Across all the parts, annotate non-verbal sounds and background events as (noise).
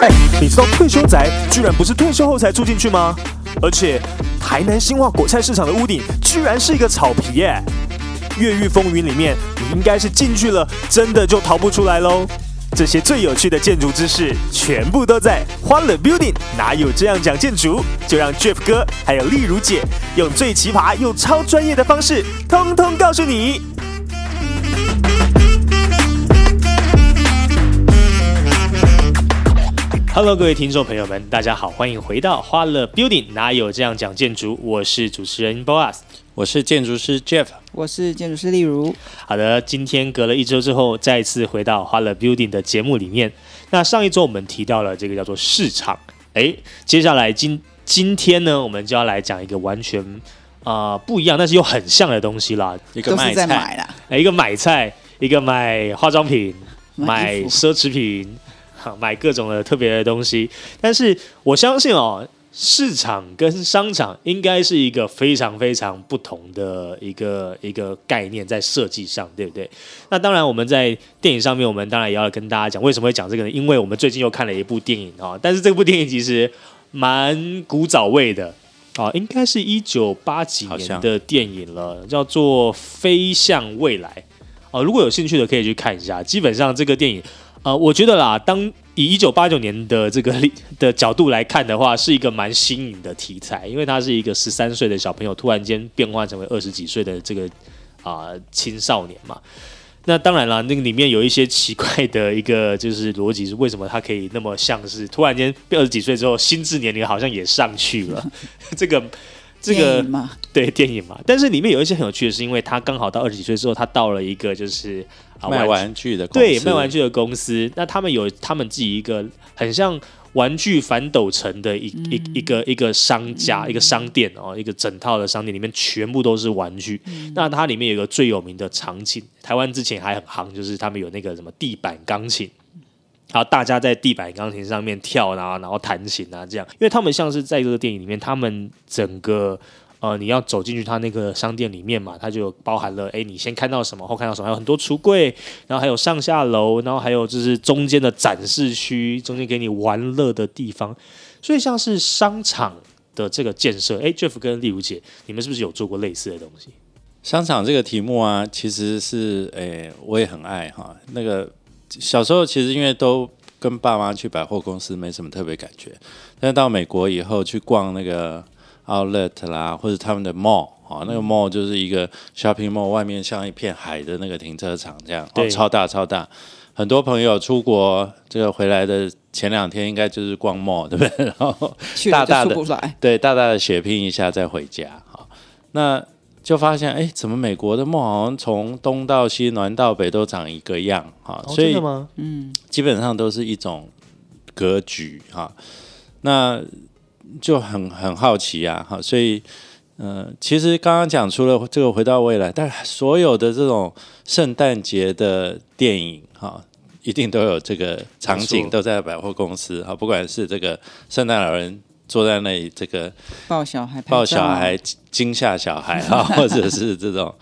哎，你知道退休宅居然不是退休后才住进去吗？而且台南新化果菜市场的屋顶居然是一个草皮耶！越狱风云里面，你应该是进去了，真的就逃不出来喽。这些最有趣的建筑知识，全部都在欢乐 Building。哪有这样讲建筑？就让 Jeff 哥还有丽如姐用最奇葩又超专业的方式，通通告诉你。Hello，各位听众朋友们，大家好，欢迎回到花乐 Building。哪有这样讲建筑？我是主持人 Boas，我是建筑师 Jeff，我是建筑师例如。好的，今天隔了一周之后，再次回到花乐 Building 的节目里面。那上一周我们提到了这个叫做市场，诶，接下来今今天呢，我们就要来讲一个完全啊不一样，但是又很像的东西啦。一个卖菜啦，哎，一个买菜，一个买化妆品，买奢侈品。买各种的特别的东西，但是我相信哦，市场跟商场应该是一个非常非常不同的一个一个概念，在设计上，对不对？那当然，我们在电影上面，我们当然也要跟大家讲为什么会讲这个呢？因为我们最近又看了一部电影啊，但是这部电影其实蛮古早味的啊，应该是一九八几年的电影了，叫做《飞向未来》啊。如果有兴趣的，可以去看一下。基本上这个电影。呃，我觉得啦，当以一九八九年的这个的角度来看的话，是一个蛮新颖的题材，因为他是一个十三岁的小朋友突然间变化成为二十几岁的这个啊青少年嘛。那当然了，那个里面有一些奇怪的一个就是逻辑是为什么他可以那么像是突然间变二十几岁之后，心智年龄好像也上去了，(laughs) 这个。这个对电影嘛，但是里面有一些很有趣的是，因为他刚好到二十几岁之后，他到了一个就是卖玩具的对卖玩具的公司，那他们有他们自己一个很像玩具反斗城的一一一个一个商家一个商店哦，一个整套的商店里面全部都是玩具。那它里面有一个最有名的场景，台湾之前还很夯，就是他们有那个什么地板钢琴。然后大家在地板钢琴上面跳啊，然后弹琴啊，这样，因为他们像是在这个电影里面，他们整个呃，你要走进去他那个商店里面嘛，它就包含了，哎，你先看到什么，后看到什么，还有很多橱柜，然后还有上下楼，然后还有就是中间的展示区，中间给你玩乐的地方，所以像是商场的这个建设，哎，Jeff 跟丽如姐，你们是不是有做过类似的东西？商场这个题目啊，其实是，哎，我也很爱哈，那个。小时候其实因为都跟爸妈去百货公司，没什么特别感觉。但到美国以后去逛那个 Outlet 啦，或者他们的 Mall 啊，那个 Mall 就是一个 Shopping Mall，外面像一片海的那个停车场这样，哦，超大超大。很多朋友出国这个回来的前两天，应该就是逛 Mall，对不对？(laughs) 然后大大的对大大的血拼一下再回家。好，那。就发现，哎，怎么美国的 mall 好像从东到西、南到北都长一个样哈？所以，嗯，基本上都是一种格局哈。那就很很好奇啊，哈。所以，嗯，其实刚刚讲出了这个回到未来，但所有的这种圣诞节的电影哈，一定都有这个场景，都在百货公司哈。不管是这个圣诞老人。坐在那里，这个抱小孩、抱小孩、惊吓小孩啊，(laughs) 或者是这种，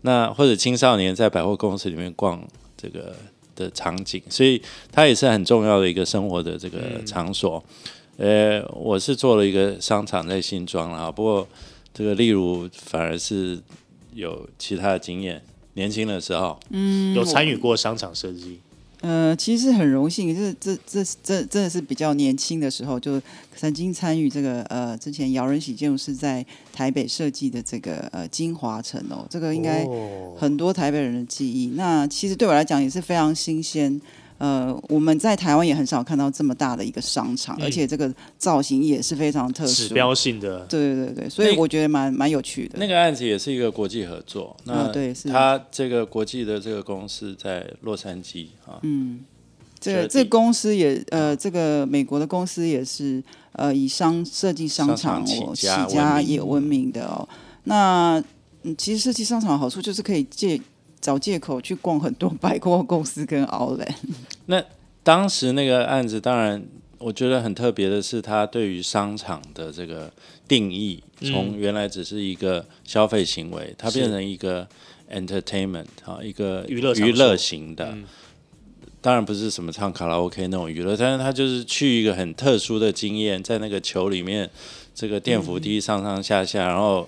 那或者青少年在百货公司里面逛这个的场景，所以它也是很重要的一个生活的这个场所。呃，我是做了一个商场在新庄啊，不过这个例如反而是有其他的经验，年轻的时候，嗯，有参与过商场设计。呃，其实很荣幸，就是这这这真的是比较年轻的时候，就曾经参与这个呃，之前姚仁喜建筑师在台北设计的这个呃金华城哦，这个应该很多台北人的记忆。那其实对我来讲也是非常新鲜。呃，我们在台湾也很少看到这么大的一个商场，而且这个造型也是非常特殊、指标性的。对对对所以我觉得蛮蛮有趣的。那个案子也是一个国际合作，那对，是他这个国际的这个公司在洛杉矶啊。嗯，这个这公司也呃，这个美国的公司也是呃，以商设计商场起家也闻名的哦。那嗯，其实设计商场的好处就是可以借。找借口去逛很多百货公司跟 Outlet。(laughs) 那当时那个案子，当然我觉得很特别的是，他对于商场的这个定义，从原来只是一个消费行为，它变成一个 entertainment 啊，一个娱乐娱乐型的。当然不是什么唱卡拉 OK 那种娱乐，但是他就是去一个很特殊的经验，在那个球里面，这个电扶梯上上下下，然后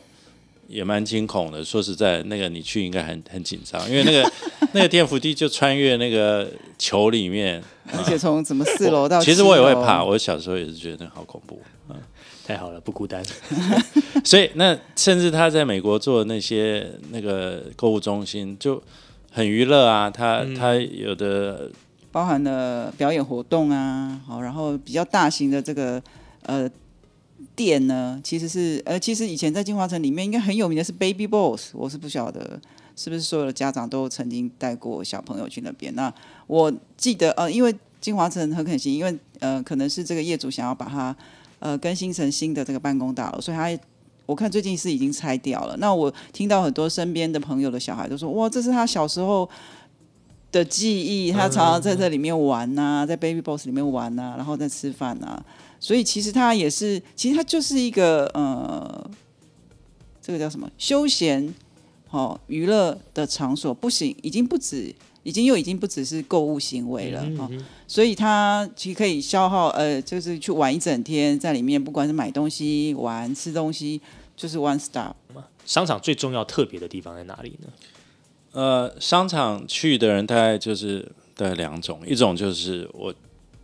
也蛮惊恐的。说实在，那个你去应该很很紧张，因为那个 (laughs) 那个电扶梯就穿越那个球里面，而且从怎么四楼到……其实我也会怕，我小时候也是觉得好恐怖。嗯，太好了，不孤单。(laughs) 所以那甚至他在美国做那些那个购物中心就很娱乐啊，他他有的。包含了表演活动啊，好，然后比较大型的这个呃店呢，其实是呃，其实以前在金华城里面应该很有名的是 Baby Boss，我是不晓得是不是所有的家长都曾经带过小朋友去那边。那我记得呃，因为金华城很可惜，因为呃，可能是这个业主想要把它呃更新成新的这个办公大楼，所以他我看最近是已经拆掉了。那我听到很多身边的朋友的小孩都说，哇，这是他小时候。的记忆，他常常在这里面玩呐，在 Baby Boss 里面玩呐，然后在吃饭呐，所以其实它也是，其实它就是一个呃，这个叫什么休闲好娱乐的场所，不行，已经不止，已经又已经不只是购物行为了哈，所以它其实可以消耗呃，就是去玩一整天，在里面不管是买东西、玩、吃东西，就是 One Stop。商场最重要特别的地方在哪里呢？呃，商场去的人大概就是大概两种，一种就是我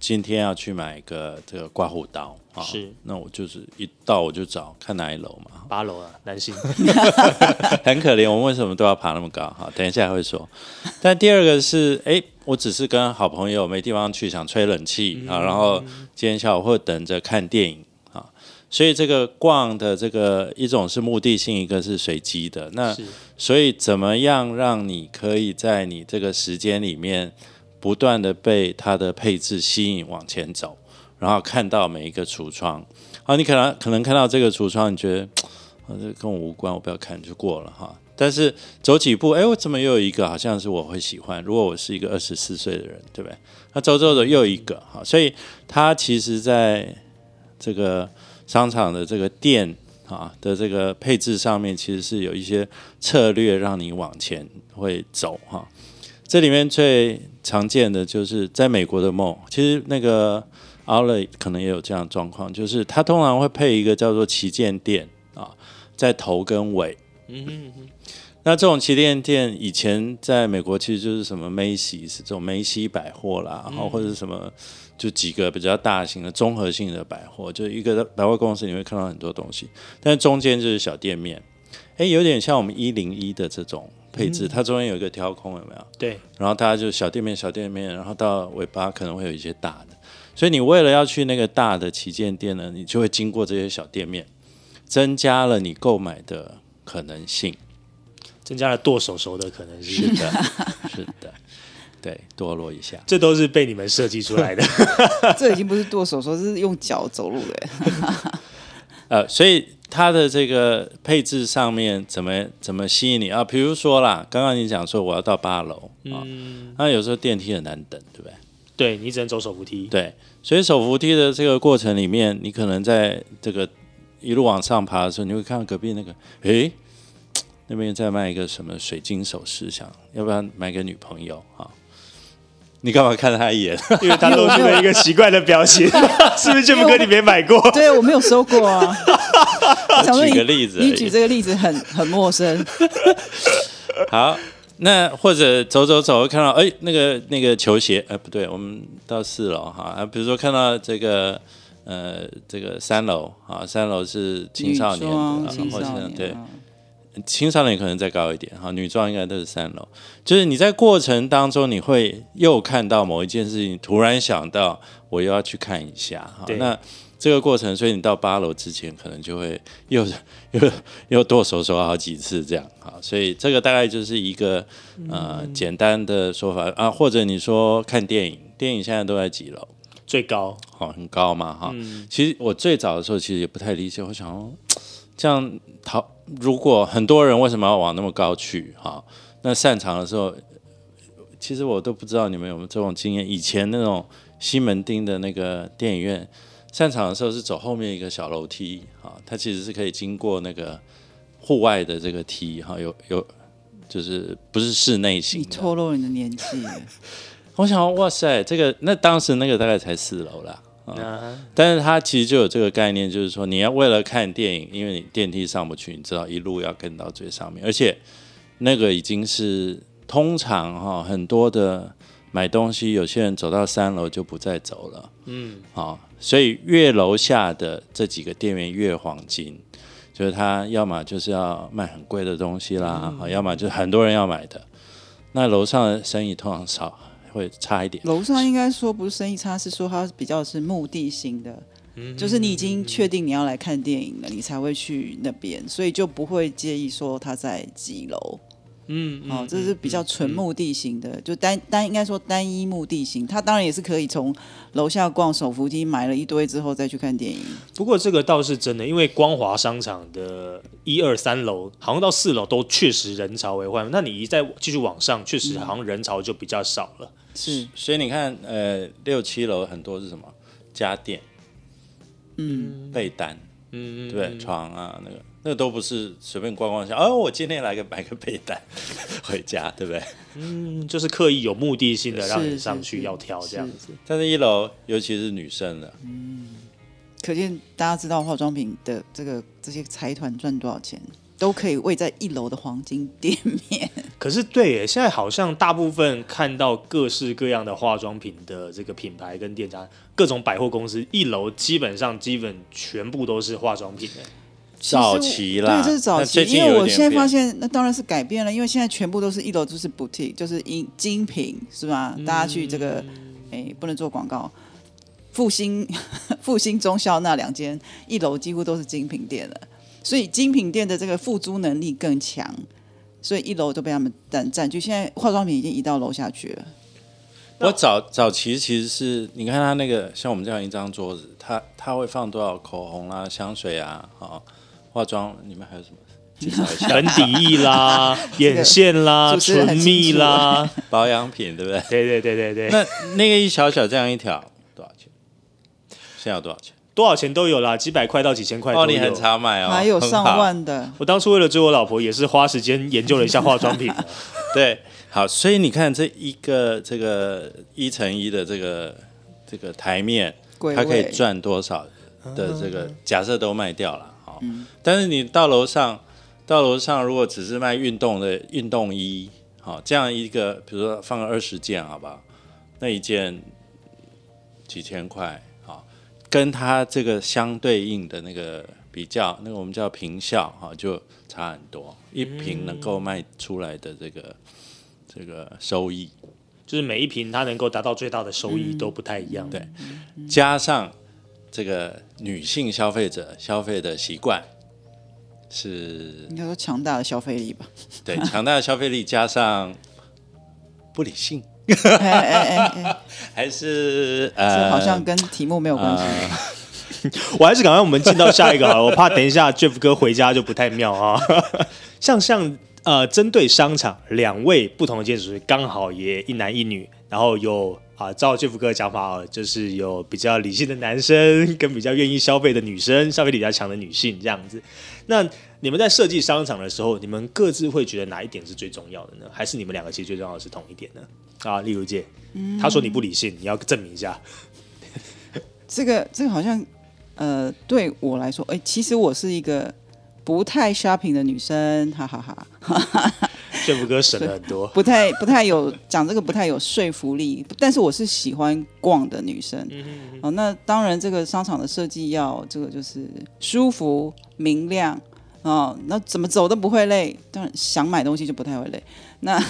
今天要去买一个这个刮胡刀啊，是，那我就是一到我就找看哪一楼嘛，八楼啊，男性，(laughs) 很可怜，我们为什么都要爬那么高？哈，等一下会说。但第二个是，哎，我只是跟好朋友没地方去，想吹冷气啊，然后今天下午会等着看电影啊。所以这个逛的这个一种是目的性，一个是随机的。那所以怎么样让你可以在你这个时间里面不断的被它的配置吸引往前走，然后看到每一个橱窗。好，你可能可能看到这个橱窗，你觉得啊这跟我无关，我不要看就过了哈。但是走几步，哎，我怎么又有一个好像是我会喜欢？如果我是一个二十四岁的人，对不对？那走走走又一个哈，所以它其实在这个。商场的这个店啊的这个配置上面，其实是有一些策略让你往前会走哈。这里面最常见的就是在美国的 mall，其实那个 Outlet 可能也有这样状况，就是它通常会配一个叫做旗舰店啊，在头跟尾。嗯哼哼。那这种旗舰店以前在美国其实就是什么梅西是这种梅西百货啦，然后或者什么。就几个比较大型的综合性的百货，就一个百货公司你会看到很多东西，但中间就是小店面，哎，有点像我们一零一的这种配置，它中间有一个挑空，有没有？对。然后大家就小店面、小店面，然后到尾巴可能会有一些大的，所以你为了要去那个大的旗舰店呢，你就会经过这些小店面，增加了你购买的可能性，增加了剁手手的可能性。是的，(laughs) 是的。对，堕落一下，这都是被你们设计出来的。(laughs) (laughs) 这已经不是剁手说，是用脚走路的。呃，所以它的这个配置上面怎么怎么吸引你啊？比如说啦，刚刚你讲说我要到八楼啊，那有时候电梯很难等，对不对？对你只能走手扶梯。对，所以手扶梯的这个过程里面，你可能在这个一路往上爬的时候，你会看到隔壁那个，诶，(tsk) 那边在卖一个什么水晶首饰，想要不要买给女朋友啊？你干嘛看他一眼？因为他露出了一个奇怪的表情，(laughs) 是不是这么哥你没买过？对我没有收过啊。(laughs) 举个例子，你举这个例子很很陌生。(laughs) 好，那或者走走走，看到哎，那个那个球鞋，哎不对，我们到四楼哈。啊，比如说看到这个呃这个三楼啊，三楼是青少年的，或者对。青少年可能再高一点哈，女装应该都是三楼。就是你在过程当中，你会又看到某一件事情，突然想到我又要去看一下哈。那这个过程，所以你到八楼之前，可能就会又 (laughs) 又又剁手手好几次这样哈。所以这个大概就是一个呃简单的说法啊，或者你说看电影，电影现在都在几楼？最高好很高嘛哈。其实我最早的时候其实也不太理解，我想这样逃。如果很多人为什么要往那么高去？哈，那散场的时候，其实我都不知道你们有没有这种经验。以前那种西门町的那个电影院，散场的时候是走后面一个小楼梯，哈，它其实是可以经过那个户外的这个梯，哈，有有就是不是室内型。你透露你的年纪。(laughs) 我想，哇塞，这个那当时那个大概才四楼啦。啊，但是他其实就有这个概念，就是说你要为了看电影，因为你电梯上不去，你知道一路要跟到最上面，而且那个已经是通常哈很多的买东西，有些人走到三楼就不再走了。嗯，好，所以越楼下的这几个店员越黄金，就是他要么就是要卖很贵的东西啦，好，要么就是很多人要买的，那楼上的生意通常少。会差一点。楼上应该说不是生意差，是说它比较是目的性的，嗯就是你已经确定你要来看电影了，你才会去那边，所以就不会介意说它在几楼。嗯，哦，这是比较纯目的型的，就单单应该说单一目的型。他当然也是可以从楼下逛手扶梯买了一堆之后再去看电影。不过这个倒是真的，因为光华商场的一二三楼好像到四楼都确实人潮为患，那你一再继续往上，确实好像人潮就比较少了。是，所以你看，呃，六七楼很多是什么？家电，嗯，被单，嗯嗯，对，床啊，那个，那个都不是随便逛逛下，哦，我今天来个买个被单 (laughs) 回家，对不对？嗯，就是刻意有目的性的让你上去要挑这样子。但是一楼，尤其是女生的，嗯，可见大家知道化妆品的这个这些财团赚多少钱。都可以位在一楼的黄金店面。(laughs) 可是，对，现在好像大部分看到各式各样的化妆品的这个品牌跟店家，各种百货公司一楼基本上基本全部都是化妆品的。早期啦，对，这是早期。因为我现在发现，那当然是改变了，因为现在全部都是一楼就是 boutique，就是精精品，是吧？大家去这个，哎，不能做广告。复兴 (laughs) 复兴中校那两间一楼几乎都是精品店了。所以精品店的这个付租能力更强，所以一楼都被他们占占据。现在化妆品已经移到楼下去了。我早早期其实是你看他那个像我们这样一张桌子，他他会放多少口红啦、香水啊、啊化妆，里面还有什么？(laughs) 粉底液啦、(laughs) 眼线啦、唇蜜啦、(laughs) 保养品，对不对？对对对对对。那那个一小小这样一条多少钱？现在要多少钱？多少钱都有啦，几百块到几千块都有。你很常买哦，还有上万的。我当初为了追我老婆，也是花时间研究了一下化妆品。(laughs) 对，好，所以你看这一个这个一乘一的这个这个台面，它可以赚多少的这个？假设都卖掉了，好，但是你到楼上，到楼上如果只是卖运动的运动衣，好，这样一个，比如说放个二十件，好不好？那一件几千块。跟它这个相对应的那个比较，那个我们叫平效哈，就差很多。一瓶能够卖出来的这个这个收益，就是每一瓶它能够达到最大的收益都不太一样。对，加上这个女性消费者消费的习惯是应该说强大的消费力吧？对，强大的消费力加上不理性。哎哎哎还是呃，好像跟题目没有关系。(laughs) 我还是赶快我们进到下一个了，我怕等一下 Jeff 哥回家就不太妙啊。(laughs) 像像呃，针对商场两位不同的建筑师，刚好也一男一女，然后有啊，照 Jeff 哥的讲法啊，就是有比较理性的男生跟比较愿意消费的女生，消费力比较强的女性这样子。那你们在设计商场的时候，你们各自会觉得哪一点是最重要的呢？还是你们两个其实最重要的是同一点呢？啊，例如姐，他说你不理性，你要证明一下。(laughs) 这个这个好像，呃，对我来说，哎，其实我是一个不太 shopping 的女生，哈哈哈。(laughs) 这副歌省了很多，(laughs) 不太不太有讲这个不太有说服力，但是我是喜欢逛的女生。哦，那当然这个商场的设计要这个就是舒服明亮哦，那怎么走都不会累，当然想买东西就不太会累。那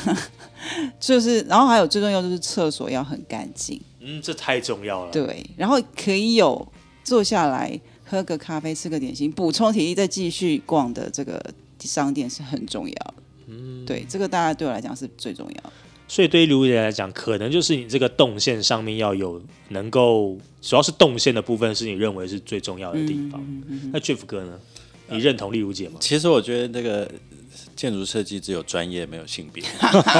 (laughs) 就是，然后还有最重要就是厕所要很干净。嗯，这太重要了。对，然后可以有坐下来喝个咖啡、吃个点心，补充体力，再继续逛的这个商店是很重要的。嗯，对，这个大家对我来讲是最重要。所以对于刘姐来讲，可能就是你这个动线上面要有能够，主要是动线的部分是你认为是最重要的地方。那 Jeff 哥呢？你认同丽如姐吗？其实我觉得那个。建筑设计只有专业没有性别，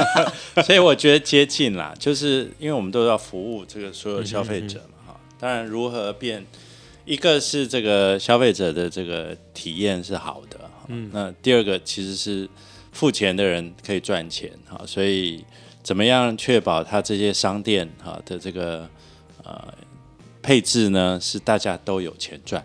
(laughs) 所以我觉得接近啦，就是因为我们都要服务这个所有消费者嘛，哈。当然，如何变，一个是这个消费者的这个体验是好的，嗯。那第二个其实是付钱的人可以赚钱哈，所以怎么样确保他这些商店哈的这个呃配置呢？是大家都有钱赚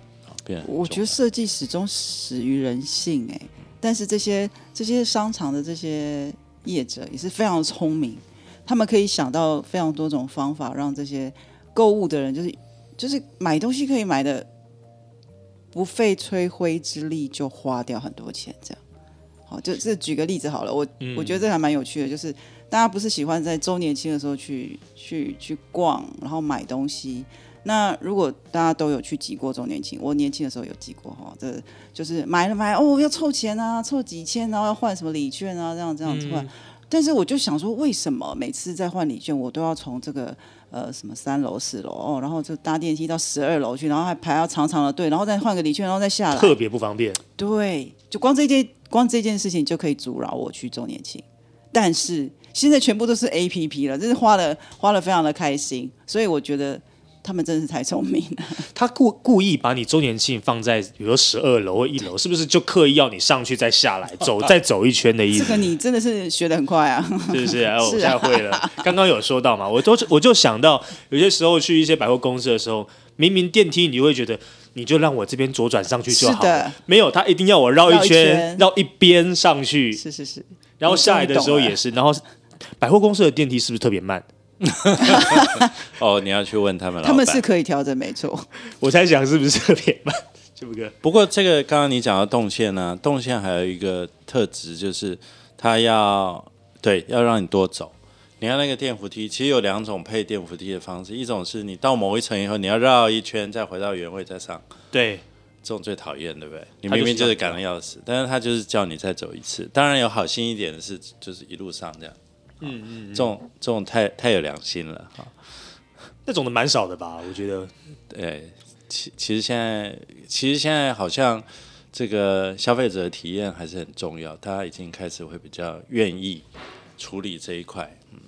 我觉得设计始终始于人性哎，但是这些这些商场的这些业者也是非常聪明，他们可以想到非常多种方法，让这些购物的人就是就是买东西可以买的不费吹灰之力就花掉很多钱这样。好，就这举个例子好了，我我觉得这还蛮有趣的，就是大家不是喜欢在周年庆的时候去去去逛，然后买东西。那如果大家都有去挤过周年庆，我年轻的时候有挤过哈，这就是买了买哦，要凑钱啊，凑几千，然后要换什么礼券啊，这样这样子换。但是我就想说，为什么每次在换礼券，我都要从这个呃什么三楼四楼哦，然后就搭电梯到十二楼去，然后还排到长长的队，然后再换个礼券，然后再下来，特别不方便。对，就光这件光这件事情就可以阻挠我去周年庆。但是现在全部都是 A P P 了，真是花了花了非常的开心，所以我觉得。他们真的是太聪明了。他故故意把你周年庆放在比如说十二楼或一楼，是不是就刻意要你上去再下来走 (laughs) 再走一圈的意思？这个你真的是学的很快啊！是不是？(laughs) 哎，我太会了。刚刚有说到嘛，我都我就想到有些时候去一些百货公司的时候，明明电梯你就会觉得，你就让我这边左转上去就好了。没有，他一定要我绕一圈，绕一边上去。是是是。然后下来的时候也是。然后百货公司的电梯是不是特别慢？(laughs) 哦，你要去问他们，他们是可以调整，没错。我猜想是不是特别慢，这不个？不过这个刚刚你讲到动线呢，动线还有一个特质，就是它要对要让你多走。你看那个电扶梯，其实有两种配电扶梯的方式，一种是你到某一层以后，你要绕一圈再回到原位再上。对，这种最讨厌，对不对？你明明就是赶的要死，但是他就是叫你再走一次。当然有好心一点的是，就是一路上这样。嗯嗯，这种这种太太有良心了哈，那种的蛮少的吧？我觉得，对，其其实现在其实现在好像这个消费者的体验还是很重要，大家已经开始会比较愿意处理这一块。嗯，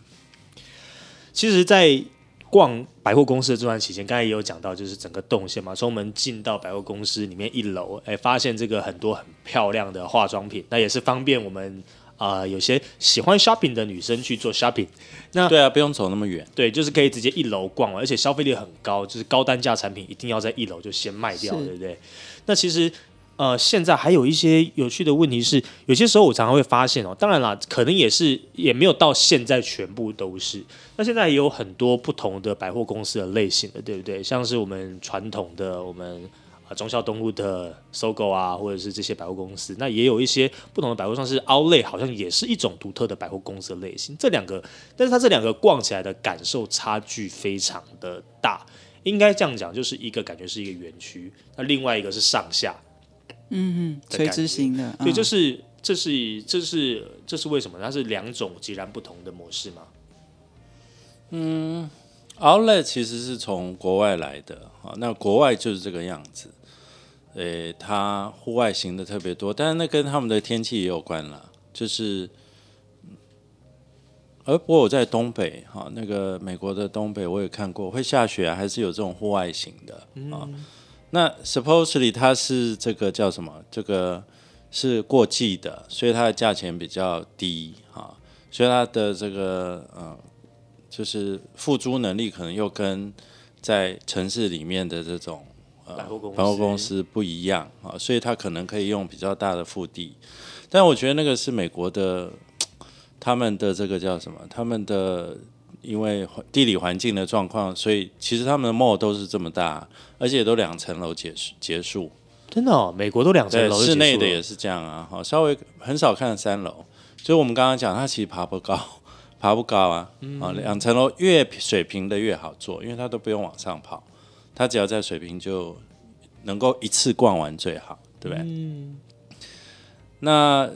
其实，在逛百货公司的这段期间，刚才也有讲到，就是整个动线嘛，从我们进到百货公司里面一楼，哎，发现这个很多很漂亮的化妆品，那也是方便我们。啊，有些喜欢 shopping 的女生去做 shopping，那对啊，不用走那么远，对，就是可以直接一楼逛而且消费力很高，就是高单价产品一定要在一楼就先卖掉，对不对？那其实呃，现在还有一些有趣的问题是，有些时候我常常会发现哦，当然啦，可能也是也没有到现在全部都是，那现在也有很多不同的百货公司的类型的，对不对？像是我们传统的我们。中孝东路的搜狗啊，或者是这些百货公司，那也有一些不同的百货，像是 Outlet，好像也是一种独特的百货公司的类型。这两个，但是它这两个逛起来的感受差距非常的大。应该这样讲，就是一个感觉是一个园区，那另外一个是上下，嗯嗯，垂直型的。所以就是这是这是这是为什么？它是两种截然不同的模式吗？嗯，Outlet 其实是从国外来的啊，那国外就是这个样子。诶，它户外型的特别多，但是那跟他们的天气也有关了。就是，而不过我在东北哈，那个美国的东北我也看过，会下雪还是有这种户外型的啊。那 supposedly 它是这个叫什么？这个是过季的，所以它的价钱比较低啊，所以它的这个嗯，就是付租能力可能又跟在城市里面的这种。百货公司不一样啊，所以他可能可以用比较大的腹地，但我觉得那个是美国的，他们的这个叫什么？他们的因为地理环境的状况，所以其实他们的 mall 都是这么大，而且都两层楼结束结束。真的哦，美国都两层楼，室内的也是这样啊。好，稍微很少看三楼，所以我们刚刚讲，它其实爬不高，爬不高啊。啊，两层楼越水平的越好做，因为它都不用往上跑。他只要在水平就能够一次逛完最好，对不对？嗯。那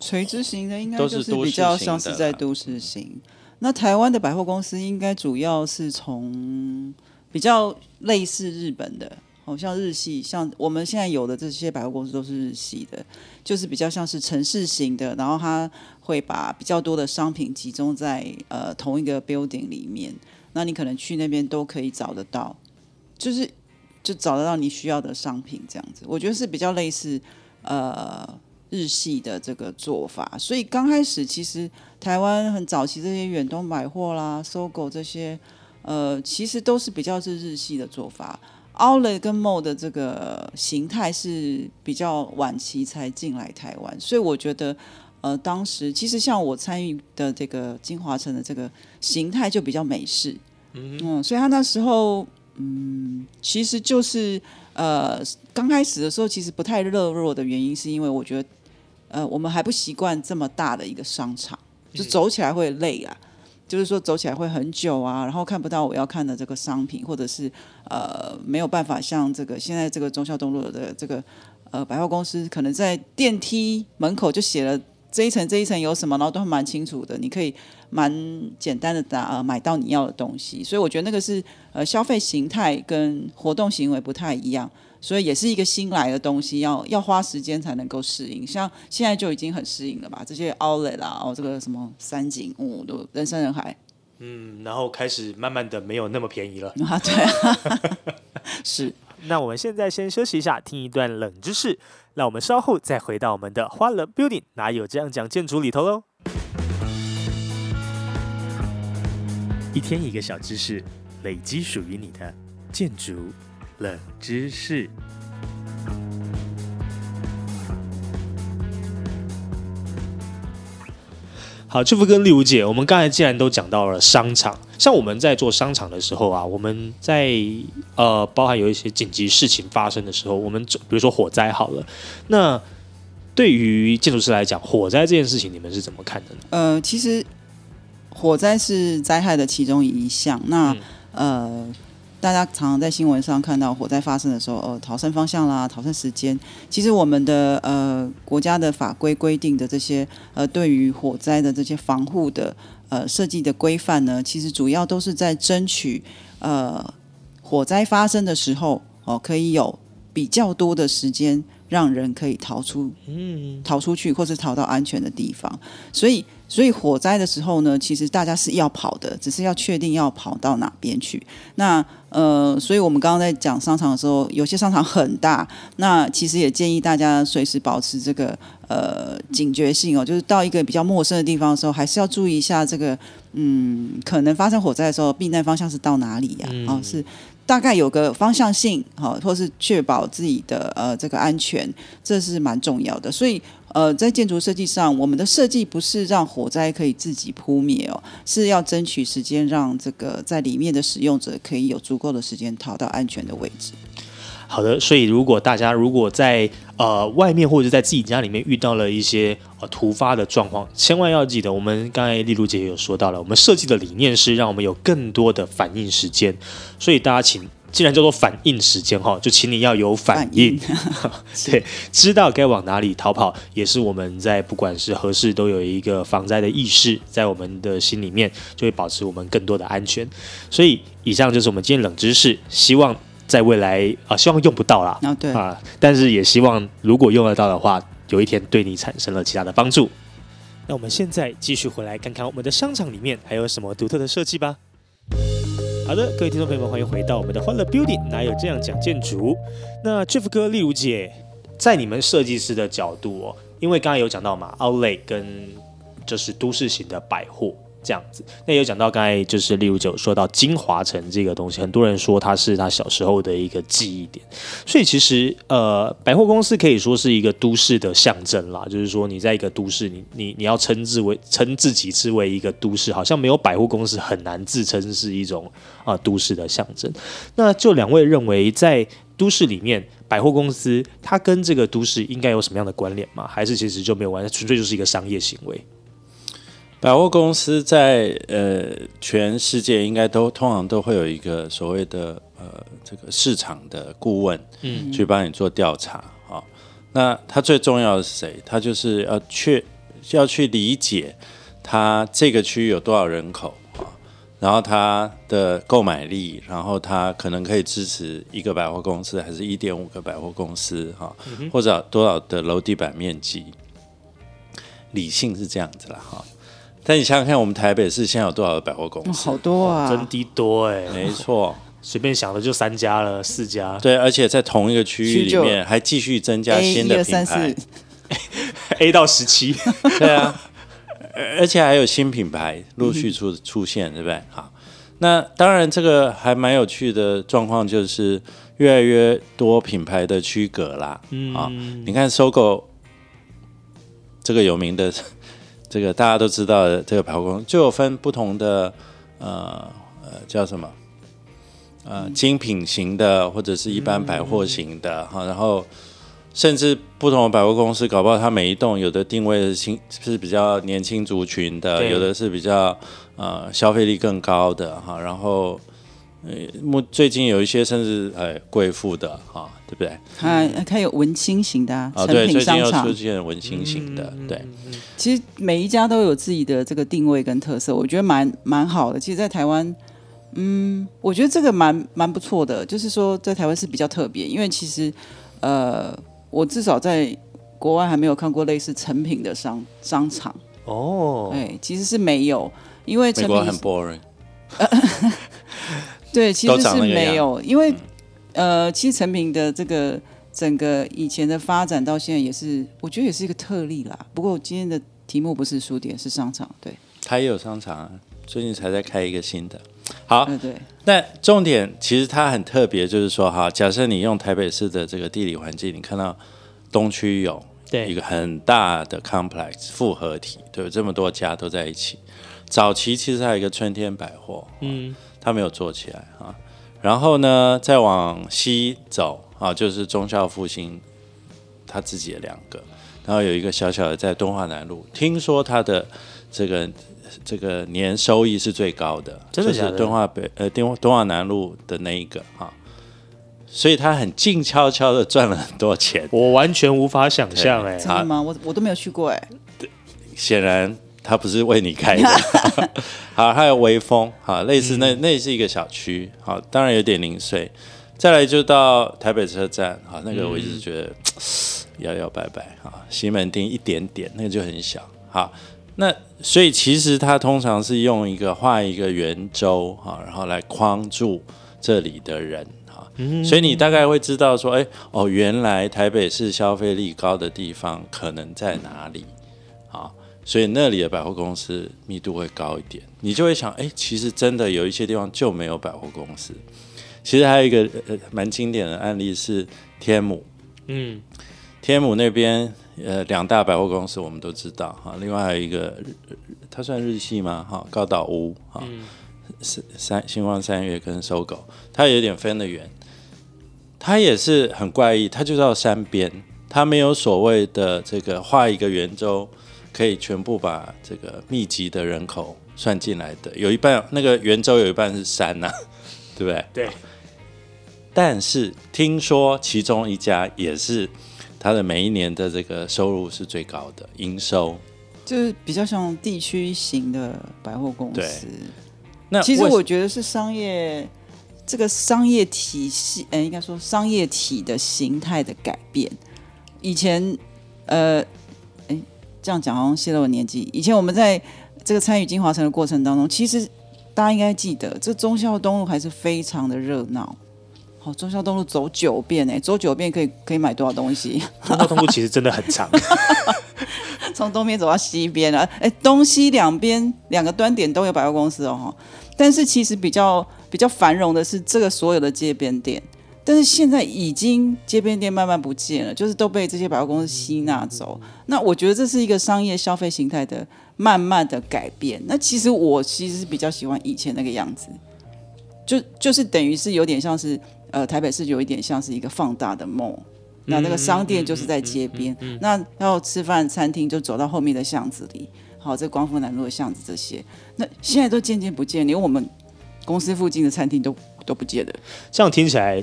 垂直型的应该就是比较像是在都市型。那台湾的百货公司应该主要是从比较类似日本的，好像日系，像我们现在有的这些百货公司都是日系的，就是比较像是城市型的，然后它会把比较多的商品集中在呃同一个 building 里面，那你可能去那边都可以找得到。就是就找得到你需要的商品这样子，我觉得是比较类似呃日系的这个做法，所以刚开始其实台湾很早期这些远东百货啦、搜狗这些，呃，其实都是比较是日系的做法。Outlet 跟 Mall 的这个形态是比较晚期才进来台湾，所以我觉得，呃，当时其实像我参与的这个金华城的这个形态就比较美式，嗯，所以他那时候，嗯，其实就是呃，刚开始的时候其实不太热络的原因，是因为我觉得，呃，我们还不习惯这么大的一个商场，就走起来会累啊。就是说走起来会很久啊，然后看不到我要看的这个商品，或者是呃没有办法像这个现在这个中孝东路的这个呃百货公司，可能在电梯门口就写了这一层这一层有什么，然后都蛮清楚的，你可以蛮简单的打呃买到你要的东西。所以我觉得那个是呃消费形态跟活动行为不太一样。所以也是一个新来的东西，要要花时间才能够适应。像现在就已经很适应了吧？这些 Outlet 啦，哦，这个什么三井，哦，都人山人海。嗯，然后开始慢慢的没有那么便宜了。啊，对啊，(laughs) 是。那我们现在先休息一下，听一段冷知识。那我们稍后再回到我们的花乐 Building，哪有这样讲建筑里头喽？一天一个小知识，累积属于你的建筑。冷知识。好，祝福跟丽如姐，我们刚才既然都讲到了商场，像我们在做商场的时候啊，我们在呃，包含有一些紧急事情发生的时候，我们比如说火灾好了，那对于建筑师来讲，火灾这件事情，你们是怎么看的呢？呃，其实火灾是灾害的其中一项，那呃。大家常常在新闻上看到火灾发生的时候，呃，逃生方向啦，逃生时间。其实我们的呃国家的法规规定的这些呃对于火灾的这些防护的呃设计的规范呢，其实主要都是在争取呃火灾发生的时候哦，可以有比较多的时间让人可以逃出，嗯，逃出去或是逃到安全的地方。所以。所以火灾的时候呢，其实大家是要跑的，只是要确定要跑到哪边去。那呃，所以我们刚刚在讲商场的时候，有些商场很大，那其实也建议大家随时保持这个呃警觉性哦，就是到一个比较陌生的地方的时候，还是要注意一下这个嗯，可能发生火灾的时候，避难方向是到哪里呀？哦，是。大概有个方向性，好，或是确保自己的呃这个安全，这是蛮重要的。所以呃，在建筑设计上，我们的设计不是让火灾可以自己扑灭哦，是要争取时间，让这个在里面的使用者可以有足够的时间逃到安全的位置。好的，所以如果大家如果在呃外面或者在自己家里面遇到了一些呃突发的状况，千万要记得，我们刚才丽露姐也有说到了，我们设计的理念是让我们有更多的反应时间，所以大家请，既然叫做反应时间哈，就请你要有反应，(laughs) 对，知道该往哪里逃跑，也是我们在不管是何事都有一个防灾的意识，在我们的心里面就会保持我们更多的安全。所以以上就是我们今天冷知识，希望。在未来啊，希望用不到啦。啊，对啊，但是也希望如果用得到的话，有一天对你产生了其他的帮助。那我们现在继续回来看看我们的商场里面还有什么独特的设计吧。好的，各位听众朋友们，欢迎回到我们的欢乐 Building，哪有这样讲建筑？那 Jeff 哥、例如姐，在你们设计师的角度哦，因为刚刚有讲到嘛，Outlet 跟就是都市型的百货。这样子，那有讲到刚才就是例如就说到金华城这个东西，很多人说它是他小时候的一个记忆点，所以其实呃百货公司可以说是一个都市的象征啦。就是说你在一个都市，你你你要称之为称自己之为一个都市，好像没有百货公司很难自称是一种啊都市的象征。那就两位认为在都市里面，百货公司它跟这个都市应该有什么样的关联吗？还是其实就没有关系，纯粹就是一个商业行为？百货公司在呃全世界应该都通常都会有一个所谓的呃这个市场的顾问，嗯，去帮你做调查啊。那他最重要的是谁？他就是要去要去理解他这个区域有多少人口啊，然后他的购买力，然后他可能可以支持一个百货公司，还是一点五个百货公司哈，或者多少的楼地板面积？理性是这样子了哈。但你想想看，我们台北市现在有多少的百货公司？好多啊，真的多哎，没错，(laughs) 随便想的就三家了，四家。对，而且在同一个区域里面还继续增加新的品牌。(laughs) A 到十七，对啊，(laughs) 而且还有新品牌陆续出出现，对不对？好，那当然这个还蛮有趣的状况，就是越来越多品牌的区隔啦。嗯，啊，你看搜狗这个有名的，这个大家都知道的这个百货公司，就有分不同的呃呃叫什么呃精品型的，或者是一般百货型的哈，然后。甚至不同的百货公司，搞不好它每一栋有的定位是轻是比较年轻族群的，有的是比较呃消费力更高的哈。然后呃，目最近有一些甚至呃贵妇的哈，对不对？它它有文青型的啊，对，最近又出现文青型的，对。其实每一家都有自己的这个定位跟特色，我觉得蛮蛮好的。其实，在台湾，嗯，我觉得这个蛮蛮不错的，就是说在台湾是比较特别，因为其实呃。我至少在国外还没有看过类似成品的商商场哦，哎，其实是没有，因为成品很 boring，(laughs) 对，其实是没有，因为呃，其实成品的这个整个以前的发展到现在也是，我觉得也是一个特例啦。不过今天的题目不是书店，是商场，对，它也有商场啊，最近才在开一个新的。好，对，那重点其实它很特别，就是说哈，假设你用台北市的这个地理环境，你看到东区有一个很大的 complex 复合体，对，这么多家都在一起。早期其实还有一个春天百货，嗯，它没有做起来啊。然后呢，再往西走啊，就是中校复兴，他自己的两个，然后有一个小小的在东华南路，听说他的这个。这个年收益是最高的，就是敦化北呃敦敦化南路的那一个啊，所以他很静悄悄的赚了很多钱，我完全无法想象哎，真的吗？我我都没有去过哎，显然他不是为你开的，(laughs) 好，还有微风，好，类似那那是一个小区，好，当然有点零碎，再来就到台北车站，好，那个我一直觉得摇摇摆摆，啊，西门町一点点，那个就很小，好。那所以其实它通常是用一个画一个圆周哈，然后来框住这里的人哈，所以你大概会知道说，哎哦，原来台北市消费力高的地方可能在哪里啊？所以那里的百货公司密度会高一点，你就会想，哎，其实真的有一些地方就没有百货公司。其实还有一个呃蛮经典的案例是天母，嗯，天母那边。呃，两大百货公司我们都知道哈，另外还有一个，它算日系吗？哈，高岛屋哈，三三星光三月跟搜狗，它有点分的远，它也是很怪异，它就到山边，它没有所谓的这个画一个圆周，可以全部把这个密集的人口算进来的，有一半那个圆周有一半是山呐，(laughs) 对不对？对。但是听说其中一家也是。它的每一年的这个收入是最高的，营收就是比较像地区型的百货公司。那其实我觉得是商业这个商业体系，哎，应该说商业体的形态的改变。以前，呃，哎，这样讲好像泄露了年纪。以前我们在这个参与金华城的过程当中，其实大家应该记得，这忠孝东路还是非常的热闹。好，忠孝东路走九遍哎，走九遍可以可以买多少东西？忠孝东路其实真的很长，(laughs) 从东边走到西边了。哎，东西两边两个端点都有百货公司哦。但是其实比较比较繁荣的是这个所有的街边店，但是现在已经街边店慢慢不见了，就是都被这些百货公司吸纳走。那我觉得这是一个商业消费形态的慢慢的改变。那其实我其实是比较喜欢以前那个样子，就就是等于是有点像是。呃，台北市有一点像是一个放大的梦，那那个商店就是在街边，那要吃饭餐厅就走到后面的巷子里，好，这光复南路的巷子这些，那现在都渐渐不见，连我们公司附近的餐厅都都不见了。这样听起来，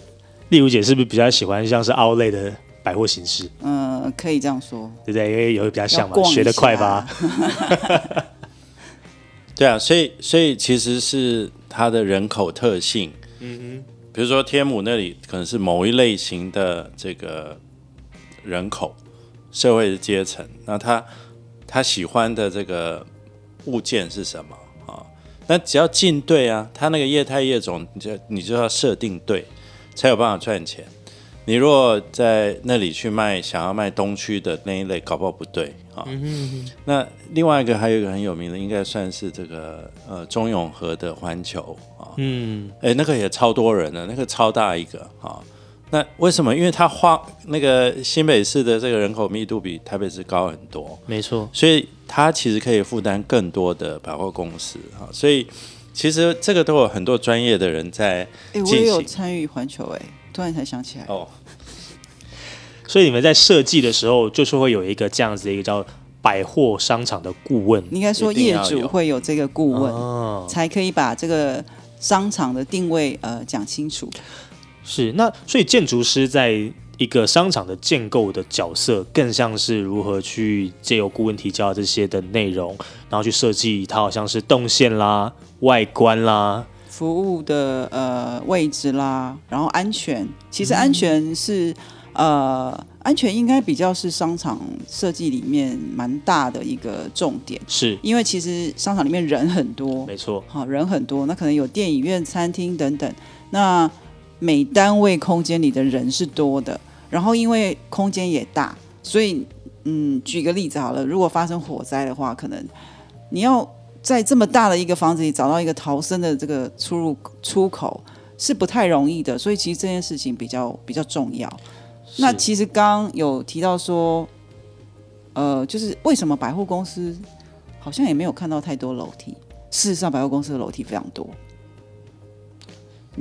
丽如姐是不是比较喜欢像是奥类的百货形式？嗯，可以这样说，对不对？因为有比较像嘛，学得快吧？(laughs) 对啊，所以所以其实是它的人口特性，嗯哼。比如说天母那里可能是某一类型的这个人口社会的阶层，那他他喜欢的这个物件是什么啊？那只要进对啊，他那个业态业种，你就你就要设定对，才有办法赚钱。你如果在那里去卖，想要卖东区的那一类，搞不好不对啊。那另外一个还有一个很有名的，应该算是这个呃中永和的环球啊。嗯，哎，那个也超多人的，那个超大一个啊。那为什么？因为它花那个新北市的这个人口密度比台北市高很多，没错。所以它其实可以负担更多的百货公司啊。所以其实这个都有很多专业的人在。哎，我也有参与环球哎。突然才想起来哦，(laughs) 所以你们在设计的时候，就是会有一个这样子的一个叫百货商场的顾问，应该说业主会有这个顾问，才可以把这个商场的定位呃讲清楚。是那所以建筑师在一个商场的建构的角色，更像是如何去借由顾问提交这些的内容，然后去设计它，好像是动线啦、外观啦。服务的呃位置啦，然后安全，其实安全是呃安全应该比较是商场设计里面蛮大的一个重点，是。因为其实商场里面人很多，没错，好人很多，那可能有电影院、餐厅等等，那每单位空间里的人是多的，然后因为空间也大，所以嗯，举个例子好了，如果发生火灾的话，可能你要。在这么大的一个房子里找到一个逃生的这个出入出口是不太容易的，所以其实这件事情比较比较重要。那其实刚有提到说，呃，就是为什么百货公司好像也没有看到太多楼梯？事实上，百货公司的楼梯非常多，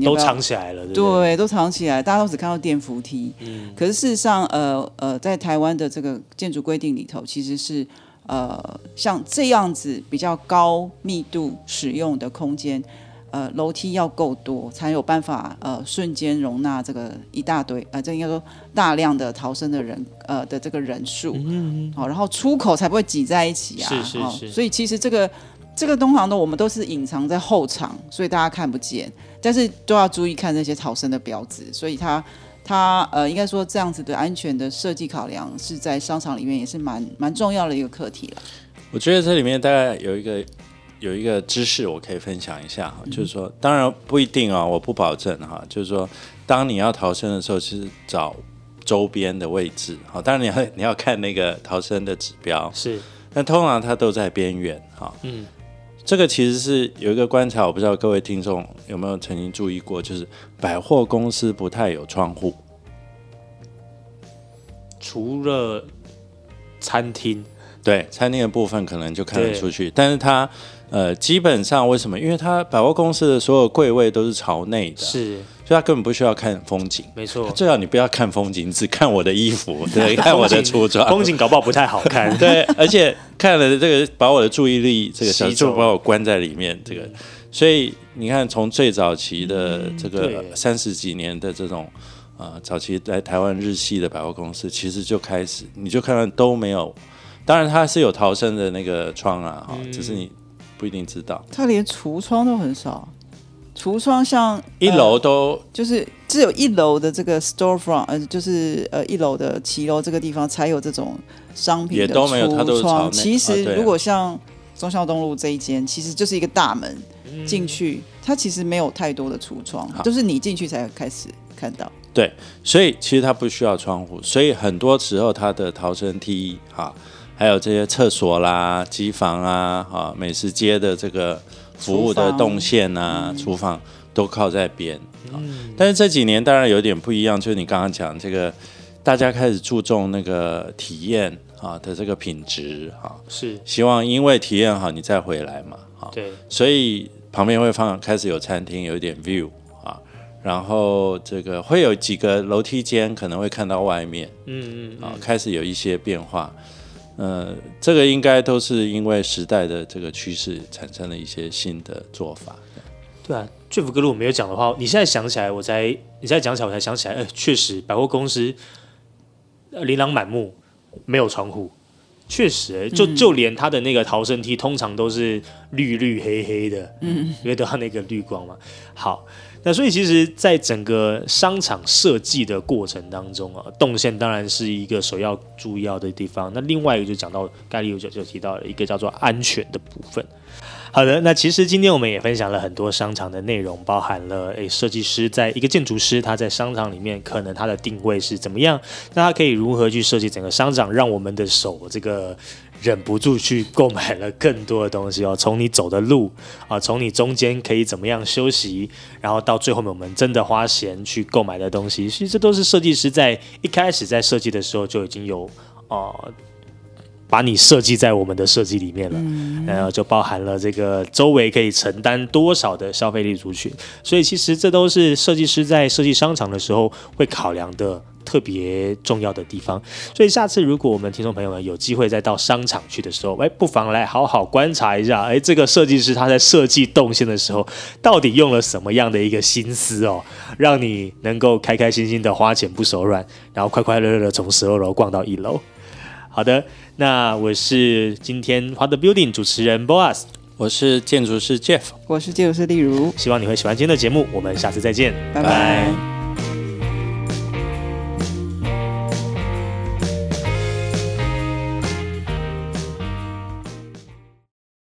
都藏起来了。对，都藏起来，大家都只看到电扶梯。嗯，可是事实上，呃呃，在台湾的这个建筑规定里头，其实是。呃，像这样子比较高密度使用的空间，呃，楼梯要够多，才有办法呃瞬间容纳这个一大堆呃，这应该说大量的逃生的人呃的这个人数，嗯，好，然后出口才不会挤在一起啊，是是是，所以其实这个这个东航的，我们都是隐藏在后场，所以大家看不见，但是都要注意看那些逃生的标志，所以它。它呃，应该说这样子的安全的设计考量是在商场里面也是蛮蛮重要的一个课题了。我觉得这里面大概有一个有一个知识我可以分享一下哈，就是说，当然不一定啊，我不保证哈。就是说，当你要逃生的时候，其实找周边的位置，好，当然你要你要看那个逃生的指标是，但通常它都在边缘哈。嗯。这个其实是有一个观察，我不知道各位听众有没有曾经注意过，就是百货公司不太有窗户，除了餐厅，对，餐厅的部分可能就看得出去，但是它呃基本上为什么？因为它百货公司的所有柜位都是朝内的，是。所以它根本不需要看风景，没错。最好你不要看风景，只看我的衣服，对，(laughs) 看我的橱窗。风景搞不好不太好看，(laughs) 对。而且看了这个，把我的注意力这个小就把我关在里面，这个。所以你看，从最早期的这个三十几年的这种啊，早期来台湾日系的百货公司，其实就开始，你就看到都没有。当然，它是有逃生的那个窗啊，哈，只是你不一定知道。它连橱窗都很少。橱窗像一楼都就是只有一楼的这个 store front，呃，就是呃一楼的骑楼这个地方才有这种商品的橱窗。其实如果像中孝东路这一间，其实就是一个大门进去，它其实没有太多的橱窗，就是你进去才开始看到。对，所以其实它不需要窗户，所以很多时候它的逃生梯哈，还有这些厕所啦、机房啊、哈美食街的这个。服务的动线啊，厨房都靠在边。嗯，但是这几年当然有点不一样，就是你刚刚讲这个，大家开始注重那个体验啊的这个品质哈，是。希望因为体验好你再回来嘛，哈，对，所以旁边会放开始有餐厅，有一点 view 啊，然后这个会有几个楼梯间可能会看到外面，嗯嗯，啊，开始有一些变化。呃，这个应该都是因为时代的这个趋势产生了一些新的做法。对啊，Jeff 哥如果没有讲的话，你现在想起来，我才你现在讲起来，我才想起来，哎，确实百货公司琳琅满目，没有窗户，确实，就就连他的那个逃生梯，通常都是绿绿黑黑的，嗯，因为都要那个绿光嘛。好。那所以其实，在整个商场设计的过程当中啊，动线当然是一个首要注意要的地方。那另外一个就讲到，盖利有就就提到了一个叫做安全的部分。好的，那其实今天我们也分享了很多商场的内容，包含了诶设计师在一个建筑师他在商场里面可能他的定位是怎么样，那他可以如何去设计整个商场，让我们的手这个忍不住去购买了更多的东西哦。从你走的路啊，从你中间可以怎么样休息，然后到最后面我们真的花钱去购买的东西，其实这都是设计师在一开始在设计的时候就已经有哦。把你设计在我们的设计里面了，然后就包含了这个周围可以承担多少的消费力族群，所以其实这都是设计师在设计商场的时候会考量的特别重要的地方。所以下次如果我们听众朋友们有机会再到商场去的时候，哎，不妨来好好观察一下，哎，这个设计师他在设计动线的时候，到底用了什么样的一个心思哦，让你能够开开心心的花钱不手软，然后快快乐乐的从十二楼逛到一楼。好的，那我是今天花的 Building 主持人 Boas，我是建筑师 Jeff，我是建筑师例如，希望你会喜欢今天的节目，我们下次再见，拜拜。